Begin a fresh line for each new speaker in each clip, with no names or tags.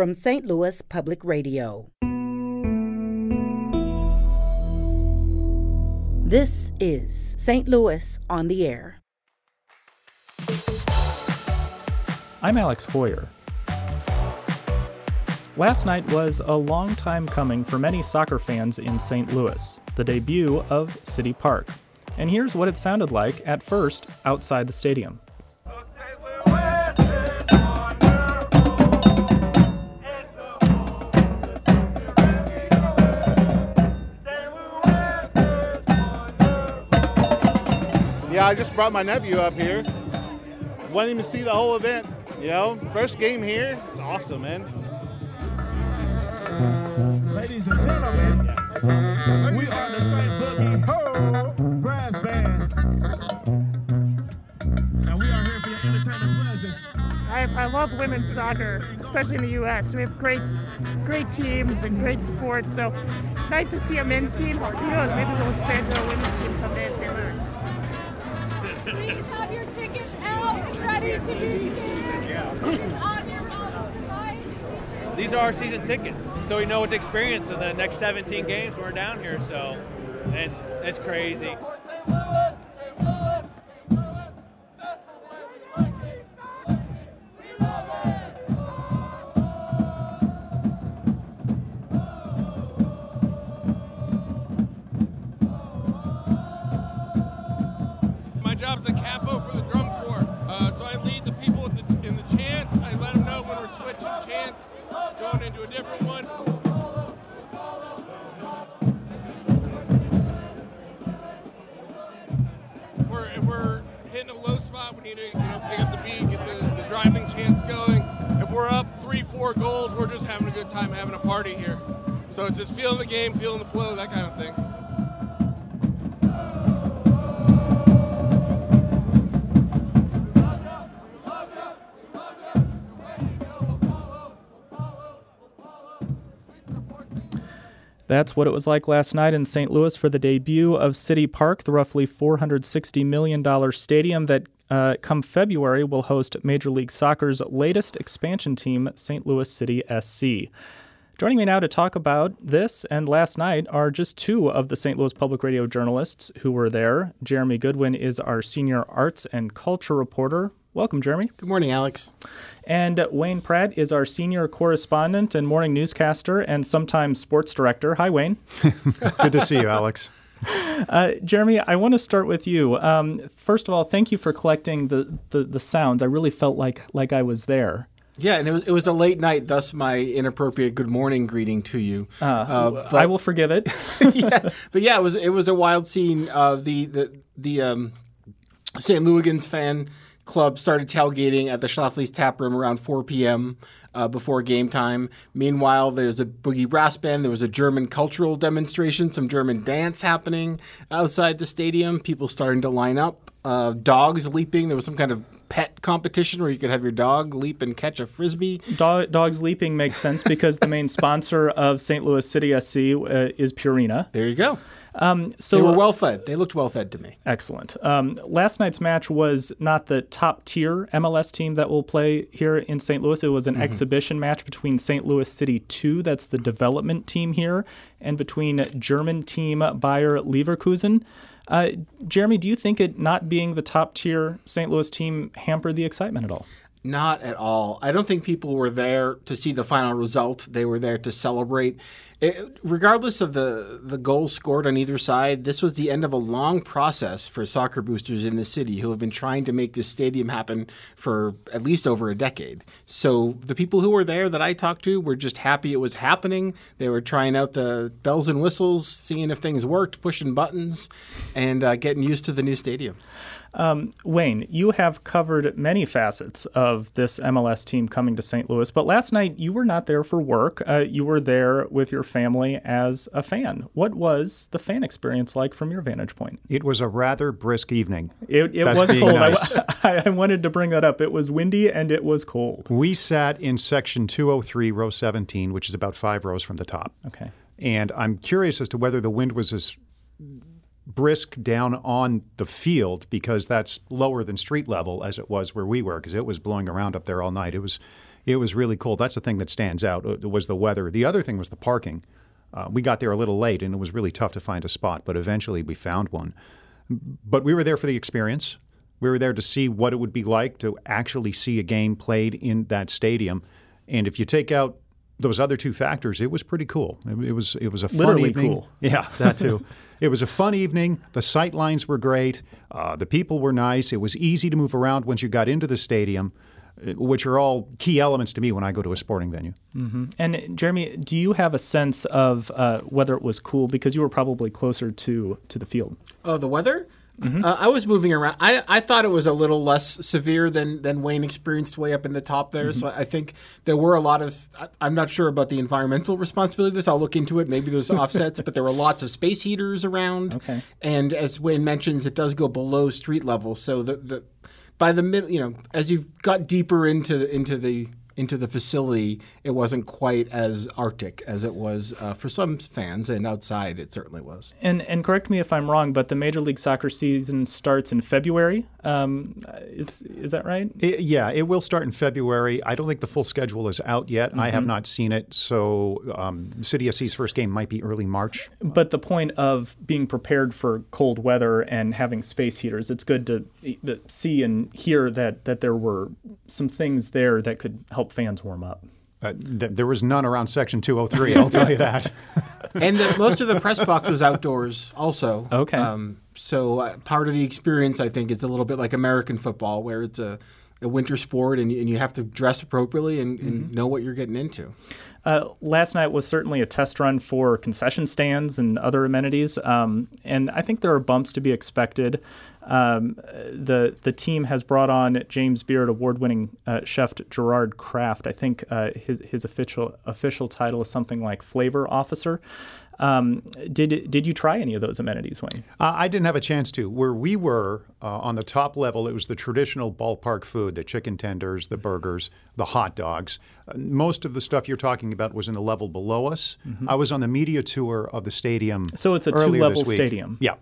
from St. Louis Public Radio. This is St. Louis on the Air.
I'm Alex Heuer. Last night was a long time coming for many soccer fans in St. Louis, the debut of City Park. And here's what it sounded like at first outside the stadium.
Yeah, I just brought my nephew up here. Wanted him to see the whole event. You know, first game here. It's awesome, man.
Ladies and gentlemen, we are the St. Boogie Ho Brass Band. And we are here for your entertainment pleasures.
I, I love women's soccer, especially in the U.S. We have great, great teams and great support. So it's nice to see a men's team. Who knows? Maybe we'll expand to a women's team someday in St. Louis.
Have your tickets out ready to be scanned.
These are our season tickets, so we know what to experience in the next 17 games we're down here. So it's it's crazy.
Job's a capo for the drum corps, uh, so I lead the people in the, in the chants. I let them know when we're switching chants, going into a different one. If we're, if we're hitting a low spot, we need to you know, pick up the beat, get the, the driving chants going. If we're up three, four goals, we're just having a good time having a party here. So it's just feeling the game, feeling the flow, that kind of thing.
That's what it was like last night in St. Louis for the debut of City Park, the roughly $460 million stadium that, uh, come February, will host Major League Soccer's latest expansion team, St. Louis City SC. Joining me now to talk about this and last night are just two of the St. Louis Public Radio journalists who were there. Jeremy Goodwin is our senior arts and culture reporter. Welcome, Jeremy.
Good morning, Alex.
And Wayne Pratt is our senior correspondent and morning newscaster and sometimes sports director. Hi, Wayne.
Good to see you, Alex.
Uh, Jeremy, I want to start with you. Um, first of all, thank you for collecting the, the, the sounds. I really felt like like I was there.
Yeah, and it was it was a late night, thus my inappropriate good morning greeting to you.
Uh, I will forgive it.
yeah, but yeah, it was it was a wild scene. Uh, the the the um, St. Louis fan club started tailgating at the Schlafly's tap room around 4 p.m. Uh, before game time. Meanwhile, there's a boogie brass band. There was a German cultural demonstration, some German dance happening outside the stadium. People starting to line up. Uh, dogs leaping. There was some kind of pet competition where you could have your dog leap and catch a frisbee.
Dog, dogs leaping makes sense because the main sponsor of St. Louis City SC uh, is Purina.
There you go.
Um, so
they were well fed. They looked well fed to me.
Excellent. Um, last night's match was not the top tier MLS team that will play here in St. Louis. It was an mm-hmm. exhibition match between St. Louis City 2, that's the development team here, and between German team Bayer Leverkusen. Uh, Jeremy, do you think it not being the top tier St. Louis team hampered the excitement at all?
Not at all. I don't think people were there to see the final result. They were there to celebrate. It, regardless of the, the goals scored on either side, this was the end of a long process for soccer boosters in the city who have been trying to make this stadium happen for at least over a decade. So the people who were there that I talked to were just happy it was happening. They were trying out the bells and whistles, seeing if things worked, pushing buttons, and uh, getting used to the new stadium.
Um, Wayne, you have covered many facets of this MLS team coming to St. Louis, but last night you were not there for work. Uh, you were there with your family as a fan. What was the fan experience like from your vantage point?
It was a rather brisk evening.
It, it was cold. Nice. I, I, wanted to bring that up. It was windy and it was cold.
We sat in section 203, row 17, which is about five rows from the top.
Okay.
And I'm curious as to whether the wind was as brisk down on the field because that's lower than street level as it was where we were because it was blowing around up there all night. It was It was really cool. That's the thing that stands out uh, was the weather. The other thing was the parking. Uh, we got there a little late, and it was really tough to find a spot, but eventually we found one. But we were there for the experience. We were there to see what it would be like to actually see a game played in that stadium. And if you take out those other two factors, it was pretty cool. It, it was it was a fun
Literally
evening.
cool.
Yeah, that too. it was a fun evening. The sight lines were great. Uh, the people were nice. It was easy to move around once you got into the stadium, uh, which are all key elements to me when I go to a sporting venue.
hmm And Jeremy, do you have a sense of uh, whether it was cool because you were probably closer to to the field?
Oh, the weather? Uh, I was moving around. I, I thought it was a little less severe than, than Wayne experienced way up in the top there. So I think there were a lot of. I, I'm not sure about the environmental responsibility of this. I'll look into it. Maybe there's offsets, but there were lots of space heaters around.
Okay.
And as Wayne mentions, it does go below street level. So the, the by the mid, you know, as you got deeper into into the into the facility, it wasn't quite as arctic as it was uh, for some fans, and outside it certainly was.
And and correct me if I'm wrong, but the Major League Soccer season starts in February. Um, is is that right?
It- yeah, it will start in February. I don't think the full schedule is out yet. I have
Mhm.
not seen it. So um, City SC's first game might be early March.
But the point of being prepared for cold weather and having space heaters, it's good to to see and hear that that there were some things there that could help fans warm up.
Uh, th- there was none around Section 203, I'll tell you that.
and the, most of the press box was outdoors also.
Okay.
Um, so uh, part of the experience, I think, is a little bit like American football, where it's a, a winter sport and, and you have to dress appropriately and, and know what you're getting into.
Uh, last night was certainly a test run for concession stands and other amenities, um, and I think there are bumps to be expected. Um, the the team has brought on James Beard award-winning uh, chef Gerard Craft. I think uh, his his official official title is something like flavor officer. Um, did did you try any of those amenities, Wayne?
Uh, I didn't have a chance to. Where we were uh, on the top level, it was the traditional ballpark food the chicken tenders, the burgers, the hot dogs. Uh, most of the stuff you're talking about was in the level below us. I was on the media tour of the stadium.
So it's a two-level stadium.
Yeah.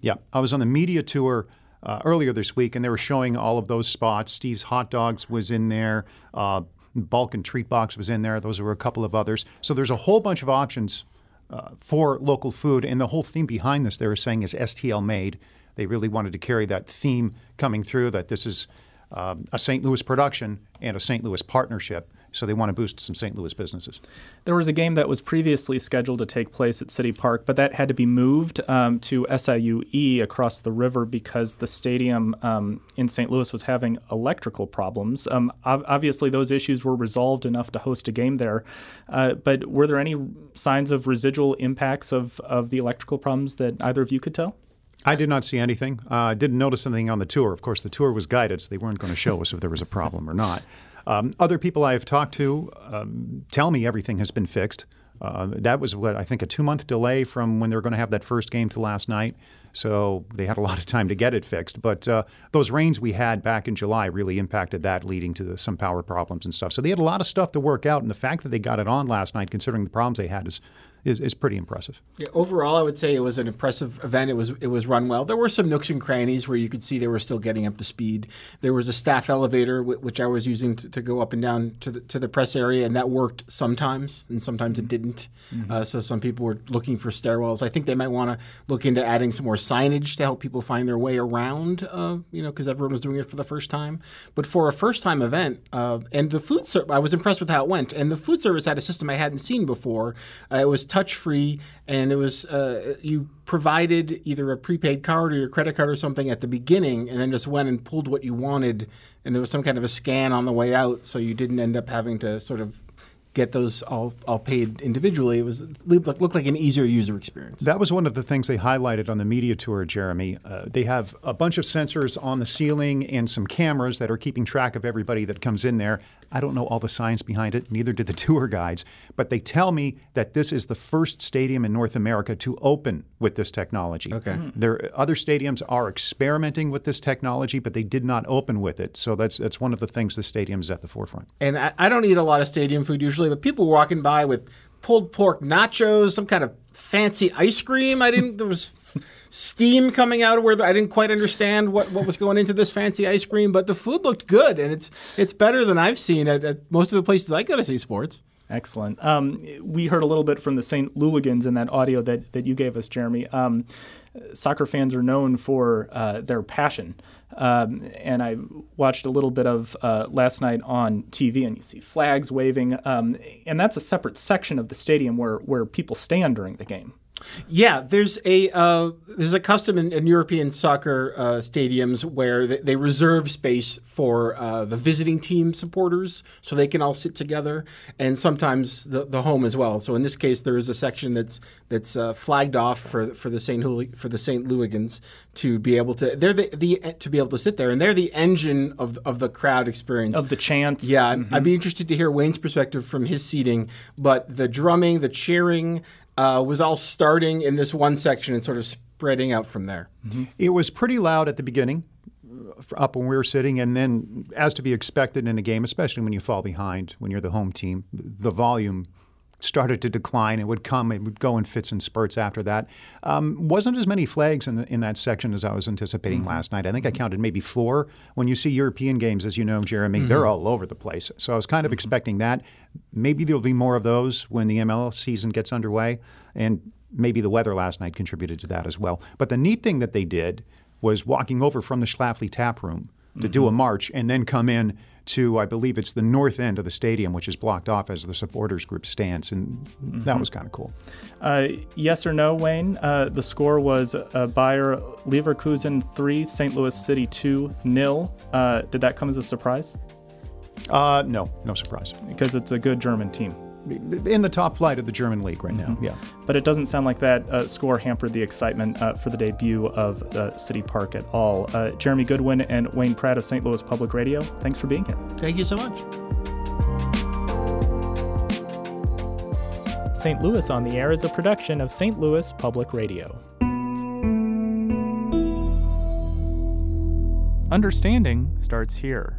Yeah. I was on the media tour. Uh, earlier this week, and they were showing all of those spots. Steve's Hot Dogs was in there. Uh, Balkan Treat Box was in there. Those were a couple of others. So there's a whole bunch of options uh, for local food. And the whole theme behind this, they were saying, is STL made. They really wanted to carry that theme coming through that this is um, a St. Louis production and a St. Louis partnership. So they want to boost some St. Louis businesses.
There was a game that was previously scheduled to take place at City Park, but that had to be moved um, to SIUE across the river because the stadium um, in St. Louis was having electrical problems. Um, ob- obviously, those issues were resolved enough to host a game there, uh, but were there any signs of residual impacts of, of the electrical problems that either of you could tell?
I did not see anything. Uh, I didn't notice anything on the tour. Of course, the tour was guided, so they weren't going to show us if there was a problem or not. Um, other people I have talked to um, tell me everything has been fixed. Uh, that was what I think a two month delay from when they were going to have that first game to last night. So they had a lot of time to get it fixed. But uh, those rains we had back in July really impacted that, leading to the, some power problems and stuff. So they had a lot of stuff to work out. And the fact that they got it on last night, considering the problems they had, is is, is pretty impressive.
Yeah, overall, I would say it was an impressive event. It was it was run well. There were some nooks and crannies where you could see they were still getting up to speed. There was a staff elevator wh- which I was using to, to go up and down to the to the press area, and that worked sometimes, and sometimes it didn't. Uh, so some people were looking for stairwells. I think they might want to look into adding some more signage to help people find their way around. Uh, you know, because everyone was doing it for the first time. But for a first time event, uh, and the food, ser- I was impressed with how it went. And the food service had a system I hadn't seen before. Uh, it was touch free, and it was uh, you provided either a prepaid card or your credit card or something at the beginning, and then just went and pulled what you wanted, and there was some kind of a scan on the way out, so you didn't end up having to sort of get those all, all paid individually. It was it looked looked like an easier user experience.
That was one of the things they highlighted on the media tour, Jeremy. Uh, they have a bunch of sensors on the ceiling and some cameras that are keeping track of everybody that comes in there. I don't know all the science behind it, neither did the tour guides, but they tell me that this is the first stadium in North America to open with this technology.
Okay. Mhm.
There other stadiums are experimenting with this technology, but they did not open with it. So that's that's one of the things the stadium is at the forefront.
And I, I don't eat a lot of stadium food usually, but people walking by with pulled pork nachos, some kind of fancy ice cream. I didn't. There was steam coming out of where the, I didn't quite understand what, what was going into this fancy ice cream, but the food looked good, and it's it's better than I've seen at, at most of the places I go to see sports.
Excellent. Um, we heard a little bit from the St. Louligans in that audio that, that you gave us, Jeremy. Um, soccer fans are known for uh, their passion. Um, and I watched a little bit of uh, last night on TV, and you see flags waving. Um, and that's a separate section of the stadium where, where people stand during the game.
Yeah, there's a uh, there's a custom in, in European soccer uh, stadiums where they, they, reserve space for uh, the visiting team supporters, so they can all sit together, and sometimes the, the home as well. So in this case, there is a section that's that's uh, flagged off for for the Saint for the Saint Louligans to be able to they're the, the to be able to sit there, and they're the engine of of the crowd experience
of the chants.
Yeah, mm-hmm. I'd be interested to hear Wayne's perspective from his seating, but the drumming, the cheering uh, was all starting in this one section and sort of spreading out from there.
Mm-hmm. It was pretty loud at the beginning, uh, up when we were sitting, and then, as to be expected in a game, especially when you fall behind, when you're the home team, the volume started to decline. It would come, it would go in fits and spurts after that. Um, wasn't as many flags in, the, in that section as I was anticipating mm-hmm. last night. I think I counted maybe four. When you see European games, as you know, Jeremy, mm-hmm. they're all over the place. So I was kind of mm-hmm. expecting that. Maybe there'll be more of those when the MLS season gets underway. And maybe the weather last night contributed to that as well. But the neat thing that they did was walking over from the Schlafly tap room to mm-hmm. do a march and then come in to, I believe it's the north end of the stadium, which is blocked off as the supporters group stands. And mm-hmm. that was kind of cool.
Uh, yes or no, Wayne? Uh, the score was uh, Bayer Leverkusen 3, St. Louis City 2 nil. Uh, did that come as a surprise?
Uh, no, no surprise.
Because it's a good German team
in the top flight of the German league right now. Mm-hmm. Yeah,
but it doesn't sound like that uh, score hampered the excitement uh, for the debut of uh, City Park at all. Uh, Jeremy Goodwin and Wayne Pratt of St. Louis Public Radio. Thanks for being here.
Thank you so much.
St. Louis on the Air is a production of St. Louis Public Radio. Understanding starts here.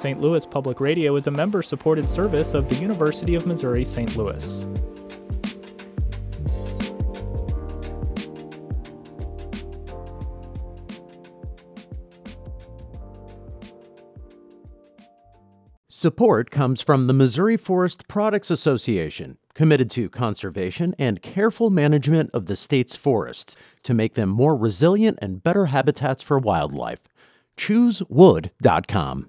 St. Louis Public Radio is a member supported service of the University of Missouri St. Louis.
Support comes from the Missouri Forest Products Association, committed to conservation and careful management of the state's forests to make them more resilient and better habitats for wildlife. ChooseWood.com.